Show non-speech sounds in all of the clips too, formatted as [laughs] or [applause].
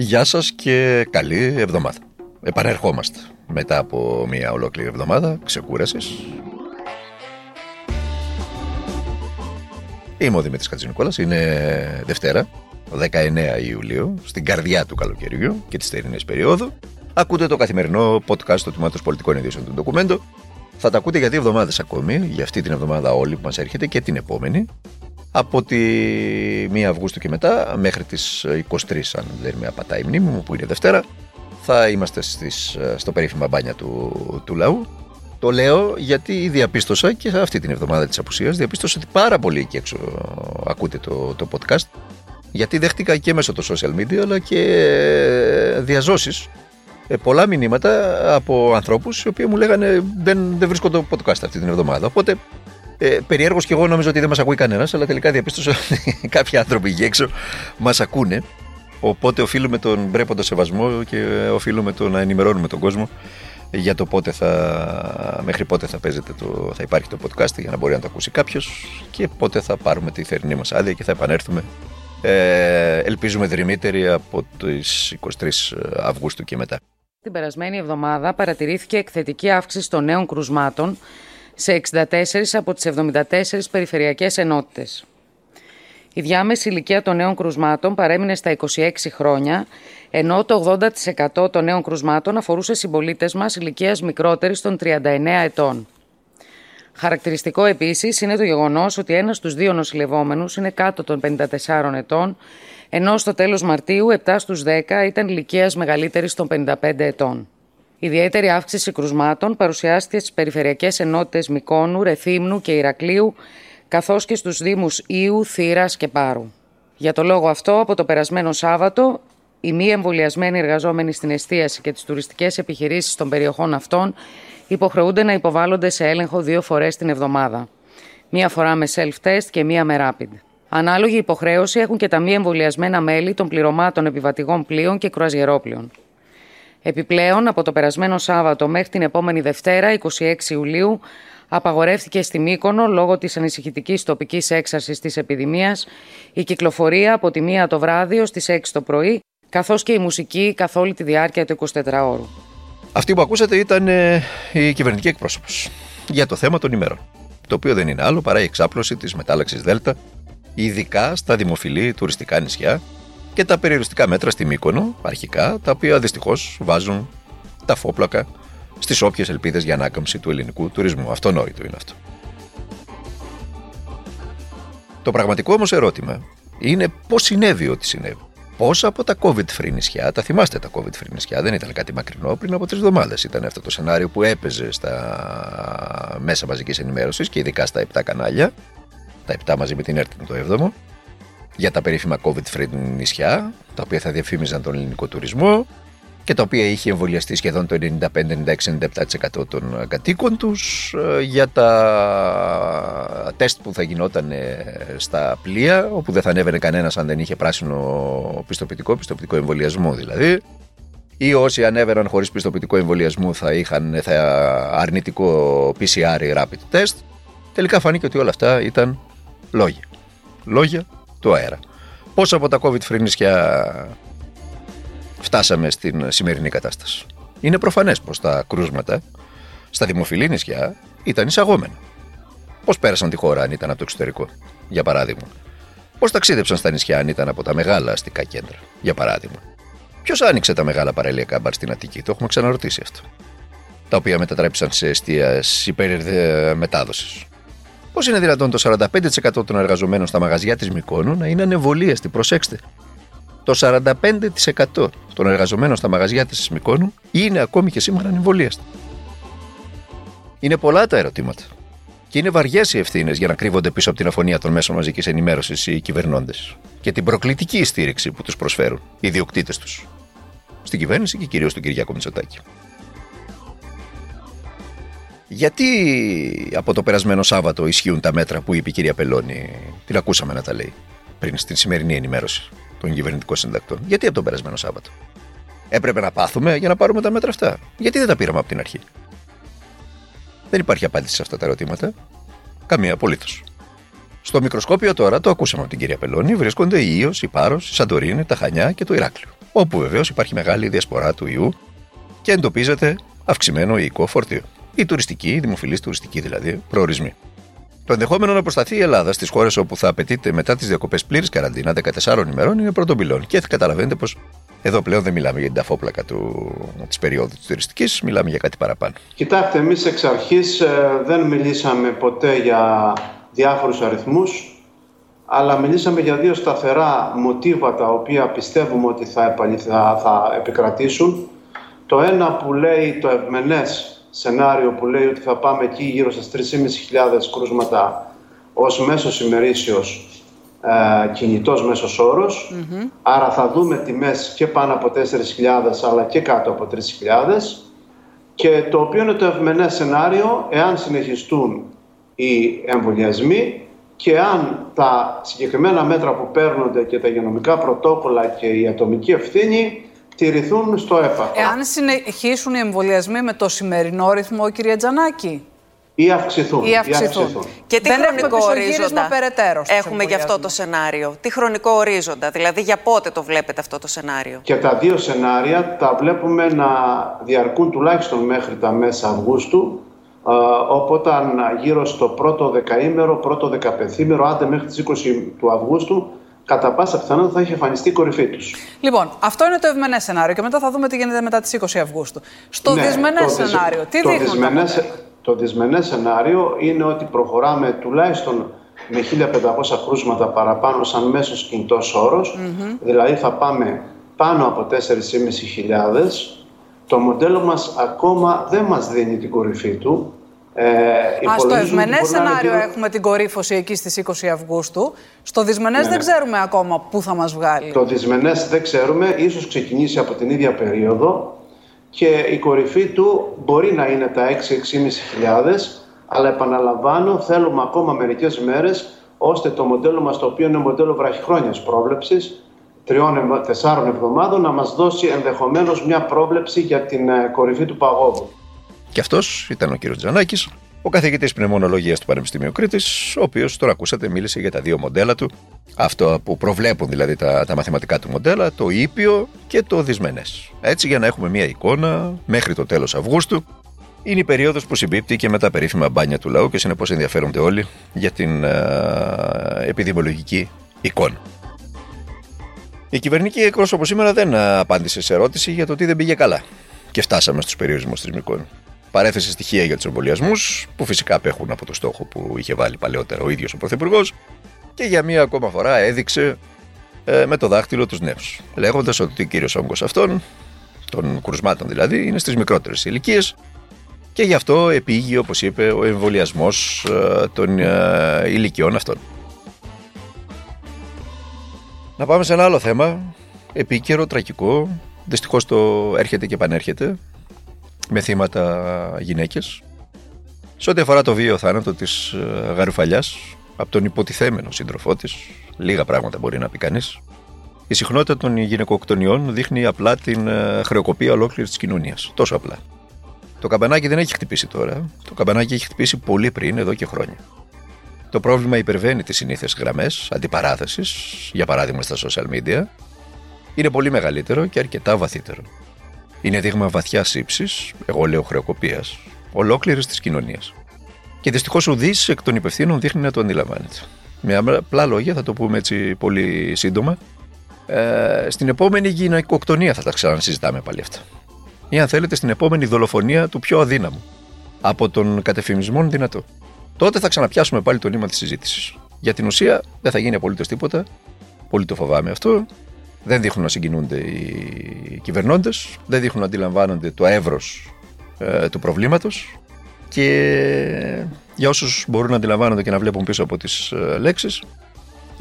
Γεια σας και καλή εβδομάδα. Επανερχόμαστε μετά από μια ολόκληρη εβδομάδα ξεκούρασης. Είμαι ο Δημήτρης Κατζηνικόλας, είναι Δευτέρα, 19 Ιουλίου, στην καρδιά του καλοκαιριού και της θερινής περίοδου. Ακούτε το καθημερινό podcast του Τμήματος Πολιτικών Ειδήσεων του Ντοκουμέντο. Θα τα ακούτε για δύο εβδομάδες ακόμη, για αυτή την εβδομάδα όλη που μας έρχεται και την επόμενη από τη 1 Αυγούστου και μετά μέχρι τις 23 αν δεν με απατάει η μνήμη μου που είναι Δευτέρα θα είμαστε στις, στο περίφημα μπάνια του, του λαού. Το λέω γιατί διαπίστωσα και αυτή την εβδομάδα της απουσίας διαπίστωσα ότι πάρα πολύ εκεί έξω ακούτε το, το podcast γιατί δέχτηκα και μέσω των social media αλλά και διαζώσεις ε, πολλά μηνύματα από ανθρώπους οι οποίοι μου λέγανε δεν, δεν βρίσκω το podcast αυτή την εβδομάδα οπότε ε, Περιέργως και εγώ νόμιζα ότι δεν μας ακούει κανένας, αλλά τελικά διαπίστωσα ότι [laughs] κάποιοι άνθρωποι εκεί έξω μας ακούνε. Οπότε οφείλουμε τον πρέποντο σεβασμό και οφείλουμε το να ενημερώνουμε τον κόσμο για το πότε θα, μέχρι πότε θα, παίζεται το, θα υπάρχει το podcast για να μπορεί να το ακούσει κάποιος και πότε θα πάρουμε τη θερινή μας άδεια και θα επανέλθουμε. Ε, ελπίζουμε δρυμύτεροι από τις 23 Αυγούστου και μετά. Την περασμένη εβδομάδα παρατηρήθηκε εκθετική αύξηση των νέων κρουσμάτων σε 64 από τις 74 περιφερειακές ενότητες. Η διάμεση ηλικία των νέων κρουσμάτων παρέμεινε στα 26 χρόνια, ενώ το 80% των νέων κρουσμάτων αφορούσε συμπολίτες μας ηλικίας μικρότερης των 39 ετών. Χαρακτηριστικό επίσης είναι το γεγονός ότι ένας στους δύο νοσηλευόμενους είναι κάτω των 54 ετών, ενώ στο τέλος Μαρτίου 7 στους 10 ήταν ηλικίας μεγαλύτερης των 55 ετών. Ιδιαίτερη αύξηση κρουσμάτων παρουσιάστηκε στις περιφερειακές ενότητες Μικόνου, Ρεθύμνου και Ηρακλείου, καθώς και στους Δήμους Ήου, Θήρας και Πάρου. Για το λόγο αυτό, από το περασμένο Σάββατο, οι μη εμβολιασμένοι εργαζόμενοι στην εστίαση και τις τουριστικές επιχειρήσεις των περιοχών αυτών υποχρεούνται να υποβάλλονται σε έλεγχο δύο φορές την εβδομάδα. Μία φορά με self-test και μία με rapid. Ανάλογη υποχρέωση έχουν και τα μη εμβολιασμένα μέλη των πληρωμάτων επιβατηγών πλοίων και κρουαζιερόπλων. Επιπλέον, από το περασμένο Σάββατο μέχρι την επόμενη Δευτέρα, 26 Ιουλίου, απαγορεύτηκε στη Μύκονο λόγω της ανησυχητικής τοπικής έξαρσης της επιδημίας η κυκλοφορία από τη 1 το βράδυ ως τις 6 το πρωί, καθώς και η μουσική καθ' όλη τη διάρκεια του 24ωρου. Αυτή που ακούσατε ήταν ε, η κυβερνητική εκπρόσωπος για το θέμα των ημέρων, το οποίο δεν είναι άλλο παρά η εξάπλωση της μετάλλαξης Δέλτα, ειδικά στα δημοφιλή τουριστικά νησιά, και τα περιοριστικά μέτρα στη Μύκονο, αρχικά, τα οποία δυστυχώς βάζουν τα φόπλακα στις όποιες ελπίδες για ανάκαμψη του ελληνικού τουρισμού. Αυτονόητο είναι αυτό. Το πραγματικό όμως ερώτημα είναι πώς συνέβη ό,τι συνέβη. Πόσα από τα COVID-free νησιά, τα θυμάστε τα COVID-free νησιά, δεν ήταν κάτι μακρινό πριν από τρεις εβδομάδες. Ήταν αυτό το σενάριο που έπαιζε στα μέσα μαζικής ενημέρωσης και ειδικά στα 7 κανάλια. Τα 7 μαζί με την ΕΡΤ το 7ο για τα περίφημα COVID-free νησιά, τα οποία θα διαφήμιζαν τον ελληνικό τουρισμό και τα οποία είχε εμβολιαστεί σχεδόν το 95-96-97% των κατοίκων τους ε, για τα τεστ που θα γινόταν στα πλοία όπου δεν θα ανέβαινε κανένας αν δεν είχε πράσινο πιστοποιητικό, πιστοποιητικό εμβολιασμό δηλαδή. Ή όσοι ανέβαιναν χωρίς πιστοποιητικό εμβολιασμού θα είχαν θα αρνητικό PCR ή rapid test. Τελικά φάνηκε ότι όλα αυτά ήταν λόγια. Λόγια του αέρα. Πώς από τα COVID-free νησιά φτάσαμε στην σημερινή κατάσταση; Είναι προφανές πως τα κρούσματα στα δημοφιλή νησιά ήταν εισαγόμενα. Πώς πέρασαν τη χώρα αν ήταν από το εξωτερικό, για παράδειγμα; Πώς ταξίδεψαν στα νησιά αν ήταν από τα μεγάλα αστικά κέντρα, για παράδειγμα; Ποιος άνοιξε τα μεγάλα παραλιακά μπαρ στην Αττική, το έχουμε ξαναρωτήσει αυτό. Τα οποία μετατρέψαν σε αιστεία υπέρ μετάδοσης. Πώς είναι δυνατόν το 45% των εργαζομένων στα μαγαζιά της Μικόνου να είναι ανεβολίαστοι, προσέξτε. Το 45% των εργαζομένων στα μαγαζιά της Μικόνου είναι ακόμη και σήμερα ανεβολίαστοι. Είναι πολλά τα ερωτήματα. Και είναι βαριές οι ευθύνες για να κρύβονται πίσω από την αφωνία των μέσων μαζικής ενημέρωσης οι κυβερνώντες και την προκλητική στήριξη που τους προσφέρουν οι ιδιοκτήτες τους. Στην κυβέρνηση και κυρίως στον Κυριάκο Μητσοτάκη. Γιατί από το περασμένο Σάββατο ισχύουν τα μέτρα που είπε η κυρία Πελώνη, την ακούσαμε να τα λέει πριν στην σημερινή ενημέρωση των κυβερνητικών συντακτών. Γιατί από το περασμένο Σάββατο; Έπρεπε να πάθουμε για να πάρουμε τα μέτρα αυτά. Γιατί δεν τα πήραμε από την αρχή; Δεν υπάρχει απάντηση σε αυτά τα ερωτήματα. Καμία απολύτως. Στο μικροσκόπιο τώρα, το ακούσαμε από την κυρία Πελώνη, βρίσκονται η Ήος, η Πάρος, η Σαντορίνη, τα Χανιά και το Ηράκλειο. όπου βεβαίως υπάρχει μεγάλη διασπορά του ιού και εντοπίζεται αυξημένο οικό φορτίο. Η τουριστική, η δημοφιλής τουριστική δηλαδή, προορισμοί. Το ενδεχόμενο να προσταθεί η Ελλάδα στις χώρες όπου θα απαιτείται μετά τις διακοπές πλήρης καραντίνα 14 ημερών είναι πρώτον πυλών. Και θα καταλαβαίνετε πως εδώ πλέον δεν μιλάμε για την ταφόπλακα της περίοδου της τουριστικής, μιλάμε για κάτι παραπάνω. Κοιτάξτε, εμείς εξ αρχής ε, δεν μιλήσαμε ποτέ για διάφορους αριθμούς, αλλά μιλήσαμε για δύο σταθερά μοτίβα τα οποία πιστεύουμε ότι θα, θα, θα επικρατήσουν. Το ένα που λέει το ευμενές σενάριο που λέει ότι θα πάμε εκεί γύρω στις 3.500 κρούσματα ως μέσος ημερήσιος ε, κινητός μέσος Άρα θα δούμε τιμές και πάνω από 4.000 αλλά και κάτω από 3.000 και το οποίο είναι το ευμενές σενάριο εάν συνεχιστούν οι εμβολιασμοί και αν τα συγκεκριμένα μέτρα που παίρνονται και τα υγειονομικά πρωτόκολλα και η ατομική ευθύνη τηρηθούν στο ΕΠΑ. Εάν συνεχίσουν οι εμβολιασμοί με το σημερινό ρυθμό, κυρία Τζανάκη; Ή αυξηθούν. Ή αυξηθούν. αυξηθούν. Και τι Δεν χρονικό ορίζοντα περαιτέρω έχουμε γι' αυτό το σενάριο; Τι χρονικό ορίζοντα, δηλαδή για πότε το βλέπετε αυτό το σενάριο; Και τα δύο σενάρια τα βλέπουμε να διαρκούν τουλάχιστον μέχρι τα μέσα Αυγούστου, οπότε γύρω στο πρώτο δεκαήμερο, πρώτο δεκαπεθήμερο, άντε μέχρι τις 20 του Αυγούστου, κατά πάσα πιθανότητα θα έχει εμφανιστεί η κορυφή τους. Λοιπόν, αυτό είναι το ευμενέ σενάριο και μετά θα δούμε τι γίνεται μετά τις 20 Αυγούστου. Στο ναι, δυσμενέ σενάριο, τι το δείχνουν δυσμενές, Το δυσμενέ σενάριο είναι ότι προχωράμε τουλάχιστον με 1.500 κρούσματα παραπάνω σαν μέσος κινητός όρος. Δηλαδή θα πάμε πάνω από 4.500. Το μοντέλο μας ακόμα δεν μας δίνει την κορυφή του. Ε, Α, στο ευμενέ σενάριο έχουμε την κορύφωση εκεί στις 20 Αυγούστου. Στο δυσμενές ναι, δεν ναι. ξέρουμε ακόμα πού θα μας βγάλει. Το δυσμενές δεν ξέρουμε, ίσως ξεκινήσει από την ίδια περίοδο και η κορυφή του μπορεί να είναι τα 6-6.500, αλλά επαναλαμβάνω, θέλουμε ακόμα μερικές μέρες ώστε το μοντέλο μας, το οποίο είναι μοντέλο βραχυχρόνιας πρόβλεψης, τριών-τεσσάρων εβδομάδων, να μας δώσει ενδεχομένως μια πρόβλεψη για την ε, κορυφή του παγόβου. Και αυτός ήταν ο κύριος Τζανάκης, ο καθηγητής πνευμονολογίας του Πανεπιστημίου Κρήτης, ο οποίος τώρα ακούσατε μίλησε για τα δύο μοντέλα του. Αυτό που προβλέπουν δηλαδή τα, τα μαθηματικά του μοντέλα, το ήπιο και το δυσμενές. Έτσι, για να έχουμε μια εικόνα μέχρι το τέλος Αυγούστου, είναι η περίοδος που συμπίπτει και με τα περίφημα μπάνια του λαού και συνεπώς ενδιαφέρονται όλοι για την α, επιδημιολογική εικόνα. Η κυβερνητική εκπρόσωπος σήμερα δεν απάντησε σε ερώτηση για το τι δεν πήγε καλά. Και φτάσαμε στους περιορισμούς θεσμικών παρέθεσε στοιχεία για τους εμβολιασμούς, που φυσικά απέχουν από το στόχο που είχε βάλει παλαιότερα ο ίδιος ο Πρωθυπουργός, και για μία ακόμα φορά έδειξε ε, με το δάχτυλο τους νέους, λέγοντας ότι ο κύριος όγκος αυτών, των κρουσμάτων δηλαδή, είναι στις μικρότερες ηλικίες και γι' αυτό επήγει, όπως είπε, ο εμβολιασμός ε, των ε, ηλικιών αυτών. Να πάμε σε ένα άλλο θέμα, επίκαιρο, τραγικό. Δυστυχώς το έρχεται και επανέρχεται με θύματα γυναίκες. Σε ό,τι αφορά το βίο θάνατο της ε, Γαρουφαλιάς από τον υποτιθέμενο σύντροφό της, λίγα πράγματα μπορεί να πει κανείς, η συχνότητα των γυναικοκτονιών δείχνει απλά την ε, χρεοκοπία ολόκληρης της κοινωνίας. Τόσο απλά. Το καμπανάκι δεν έχει χτυπήσει τώρα. Το καμπανάκι έχει χτυπήσει πολύ πριν, εδώ και χρόνια. Το πρόβλημα υπερβαίνει τις συνήθειε γραμμές αντιπαράθεσης, για παράδειγμα στα social media. Είναι πολύ μεγαλύτερο και αρκετά βαθύτερο. Είναι δείγμα βαθιάς ύψης, εγώ λέω χρεοκοπίας, ολόκληρης της κοινωνίας. Και δυστυχώς ουδή εκ των υπευθύνων δείχνει να το αντιλαμβάνεται. Με απλά λόγια, θα το πούμε έτσι πολύ σύντομα, ε, στην επόμενη γυναικοκτονία θα τα ξανασυζητάμε πάλι αυτά. Ή αν θέλετε, στην επόμενη δολοφονία του πιο αδύναμου. Από τον κατεφημισμό δυνατό. Τότε θα ξαναπιάσουμε πάλι το νήμα της συζήτησης. Για την ουσία δεν θα γίνει απολύτως τίποτα. Πολύ το φοβάμαι αυτό δεν δείχνουν να συγκινούνται οι κυβερνώντες, δεν δείχνουν να αντιλαμβάνονται το εύρος ε, του προβλήματος και για όσους μπορούν να αντιλαμβάνονται και να βλέπουν πίσω από τις ε, λέξεις,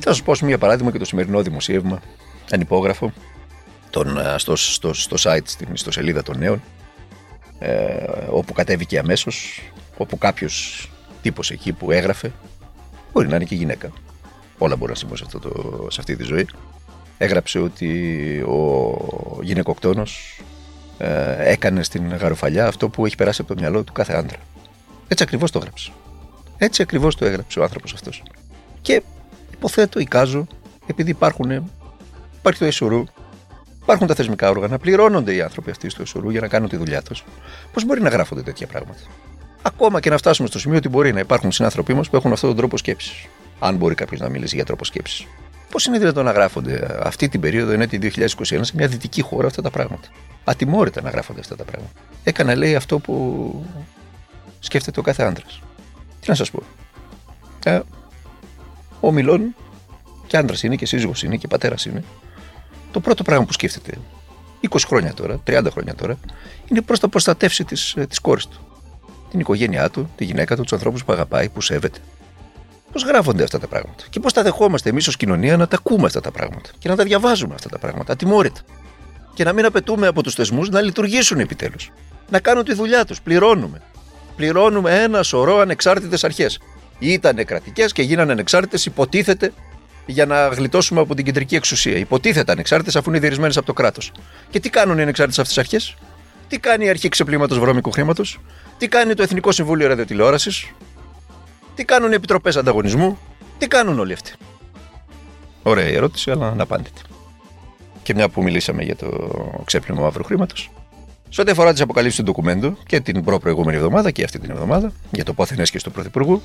θα σας πω μία παράδειγμα και το σημερινό δημοσίευμα, ανυπόγραφο, τον, ε, στο, στο, στο site, στην ιστοσελίδα των νέων, ε, όπου κατέβηκε αμέσως, όπου κάποιος τύπος εκεί που έγραφε, μπορεί να είναι και γυναίκα. Όλα μπορούν να συμβούν σε, σε αυτή τη ζωή έγραψε ότι ο γυναικοκτόνος ε, έκανε στην γαροφαλιά αυτό που έχει περάσει από το μυαλό του κάθε άντρα. Έτσι ακριβώς το έγραψε. Έτσι ακριβώς το έγραψε ο άνθρωπος αυτός. Και υποθέτω, εικάζω, επειδή υπάρχουν, υπάρχει το Ισουρού, Υπάρχουν τα θεσμικά όργανα, πληρώνονται οι άνθρωποι αυτοί στο Εσουρού για να κάνουν τη δουλειά τους. Πώς μπορεί να γράφονται τέτοια πράγματα. Ακόμα και να φτάσουμε στο σημείο ότι μπορεί να υπάρχουν συνάνθρωποι μας που έχουν αυτόν τον τρόπο σκέψης. Αν μπορεί κάποιος να μιλήσει για τρόπο σκέψης. Πώς είναι δυνατόν να γράφονται αυτή την περίοδο, είναι τη 2021, σε μια δυτική χώρα αυτά τα πράγματα; Ατιμόρυτα να γράφονται αυτά τα πράγματα. Έκανα, λέει, αυτό που σκέφτεται ο κάθε άντρας. Τι να σας πω; Ε, ο Μιλών και άντρας είναι και σύζυγος είναι και πατέρας είναι. Το πρώτο πράγμα που σκέφτεται 20 χρόνια τώρα, 30 χρόνια τώρα, είναι πώς θα προστατεύσει τις της ε, κόρη του. Την οικογένειά του, τη γυναίκα του, τους ανθρώπους που αγαπάει, που σέβεται. Πώς γράφονται αυτά τα πράγματα και πώς τα δεχόμαστε εμείς ως κοινωνία να τα ακούμε αυτά τα πράγματα και να τα διαβάζουμε αυτά τα πράγματα ατιμόρυτα. Και να μην απαιτούμε από τους θεσμούς να λειτουργήσουν επιτέλους. Να κάνουν τη δουλειά τους. Πληρώνουμε. Πληρώνουμε ένα σωρό ανεξάρτητες αρχές. Ήταν κρατικές και γίνανε ανεξάρτητες, υποτίθεται, για να γλιτώσουμε από την κεντρική εξουσία. Υποτίθεται ανεξάρτητες αφού είναι διορισμένες από το κράτος. Και τι κάνουν οι ανεξάρτητες αυτές αρχές, τι κάνει η αρχή ξεπλήματος βρώμικου χρήματος, τι κάνει το Εθνικό Συμβούλιο Ραδιοτηλεόρασης, τι κάνουν οι επιτροπές ανταγωνισμού, τι κάνουν όλοι αυτοί; Ωραία η ερώτηση, αλλά αναπάντητη. Και μια που μιλήσαμε για το ξέπλυμα μαύρου χρήματος, σε ό,τι αφορά τις αποκαλύψεις του ντοκουμέντου και την προ-προηγούμενη εβδομάδα και αυτή την εβδομάδα για το πόθεν έσχεση του Πρωθυπουργού,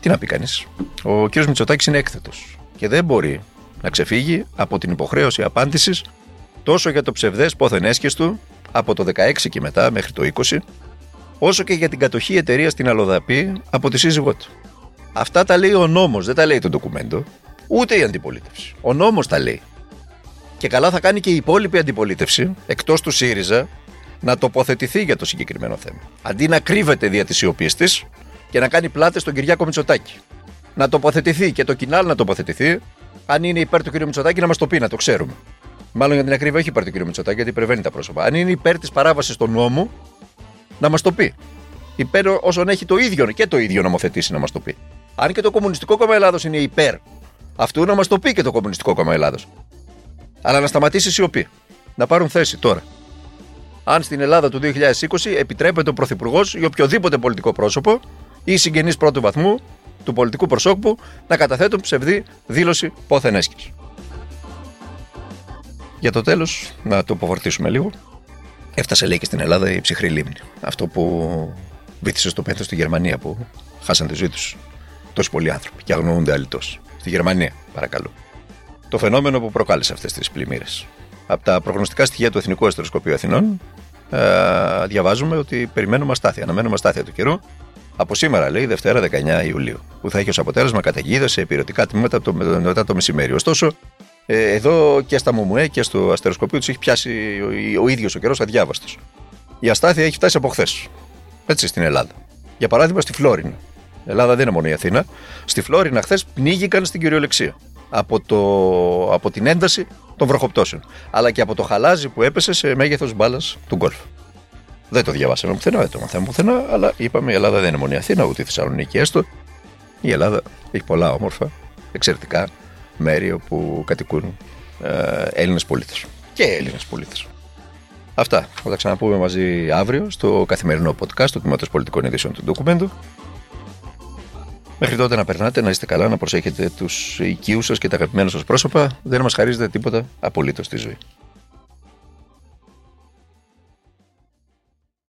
τι να πει κανείς. Ο κ. Μητσοτάκης είναι έκθετος και δεν μπορεί να ξεφύγει από την υποχρέωση απάντησης τόσο για το ψευδές πόθεν έσχεση από το 16 και μετά μέχρι το 20, όσο και για την κατοχή εταιρεία στην Αλοδαπή από τη σύζυγό του. Αυτά τα λέει ο νόμος, δεν τα λέει το ντοκουμέντο, ούτε η αντιπολίτευση. Ο νόμος τα λέει. Και καλά θα κάνει και η υπόλοιπη αντιπολίτευση, εκτός του ΣΥΡΙΖΑ, να τοποθετηθεί για το συγκεκριμένο θέμα. Αντί να κρύβεται δια της σιωπής της και να κάνει πλάτες στον Κυριάκο Μητσοτάκη. Να τοποθετηθεί και το κοινάλ να τοποθετηθεί, αν είναι υπέρ του κ. Μητσοτάκη να μας το πει, να το ξέρουμε. Μάλλον για την ακρίβεια, όχι υπέρ του κ. Μητσοτάκη, γιατί υπερβαίνει τα πρόσωπα. Αν είναι υπέρ της παράβασης του νόμου, να μας το πει. Υπέρ όσων έχει το ίδιο και το ίδιο νομοθετήσει να μας το πει. Αν και το Κομμουνιστικό Κόμμα Ελλάδος είναι υπέρ αυτού, να μας το πει και το Κομμουνιστικό Κόμμα Ελλάδος. Αλλά να σταματήσει η σιωπή. Να πάρουν θέση τώρα. Αν στην Ελλάδα του 2020 επιτρέπεται ο Πρωθυπουργός ή οποιοδήποτε πολιτικό πρόσωπο ή συγγενείς πρώτου βαθμού του πολιτικού προσώπου να καταθέτουν ψευδή δήλωση πόθεν έσχεση. Για το τέλος, να το αποφορτήσουμε λίγο. Έφτασε λέει και στην Ελλάδα η ψυχρή λίμνη. Αυτό που βήθησε στο πένθος στη Γερμανία που χάσαν τη ζωή τους τόσοι πολλοί άνθρωποι και αγνοούνται άλλοι τόσοι. Στη Γερμανία, παρακαλώ. Το φαινόμενο που προκάλεσε αυτές τις πλημμύρες. Από τα προγνωστικά στοιχεία του Εθνικού Αστεροσκοπείου Αθηνών, ε, διαβάζουμε ότι περιμένουμε αστάθεια. Αναμένουμε αστάθεια του καιρού από σήμερα, λέει, Δευτέρα 19 Ιουλίου, που θα έχει ως αποτέλεσμα καταιγίδε σε υπηρετικά τμήματα το, μετά το μεσημέρι. Ωστόσο, ε, εδώ και στα Μουμουέ και στο αστεροσκοπείο τους έχει πιάσει ο, ο ίδιος ο καιρός αδιάβαστος. Η αστάθεια έχει φτάσει από χθες. Έτσι στην Ελλάδα. Για παράδειγμα στη Φλόρινα. Η Ελλάδα δεν είναι μόνο η Αθήνα. Στη Φλόρινα χθες πνίγηκαν στην κυριολεξία. Από, το, από την ένταση των βροχοπτώσεων. Αλλά και από το χαλάζι που έπεσε σε μέγεθος μπάλας του γκολφ. Δεν το διαβάσαμε πουθενά, δεν το μαθαίνουμε πουθενά, αλλά είπαμε η Ελλάδα δεν είναι μόνο η Αθήνα, ούτε η Θεσσαλονίκη έστω. Η Ελλάδα έχει πολλά όμορφα, εξαιρετικά μέρη όπου κατοικούν ε, Έλληνες πολίτες. Και Έλληνες πολίτες. Αυτά. Θα τα ξαναπούμε μαζί αύριο στο καθημερινό podcast του Τμήματος Πολιτικών Ειδήσεων του Ντοκουμέντου. Μέχρι τότε να περνάτε, να είστε καλά, να προσέχετε τους οικείους σας και τα αγαπημένα σας πρόσωπα. Δεν μας χαρίζετε τίποτα απολύτως στη ζωή.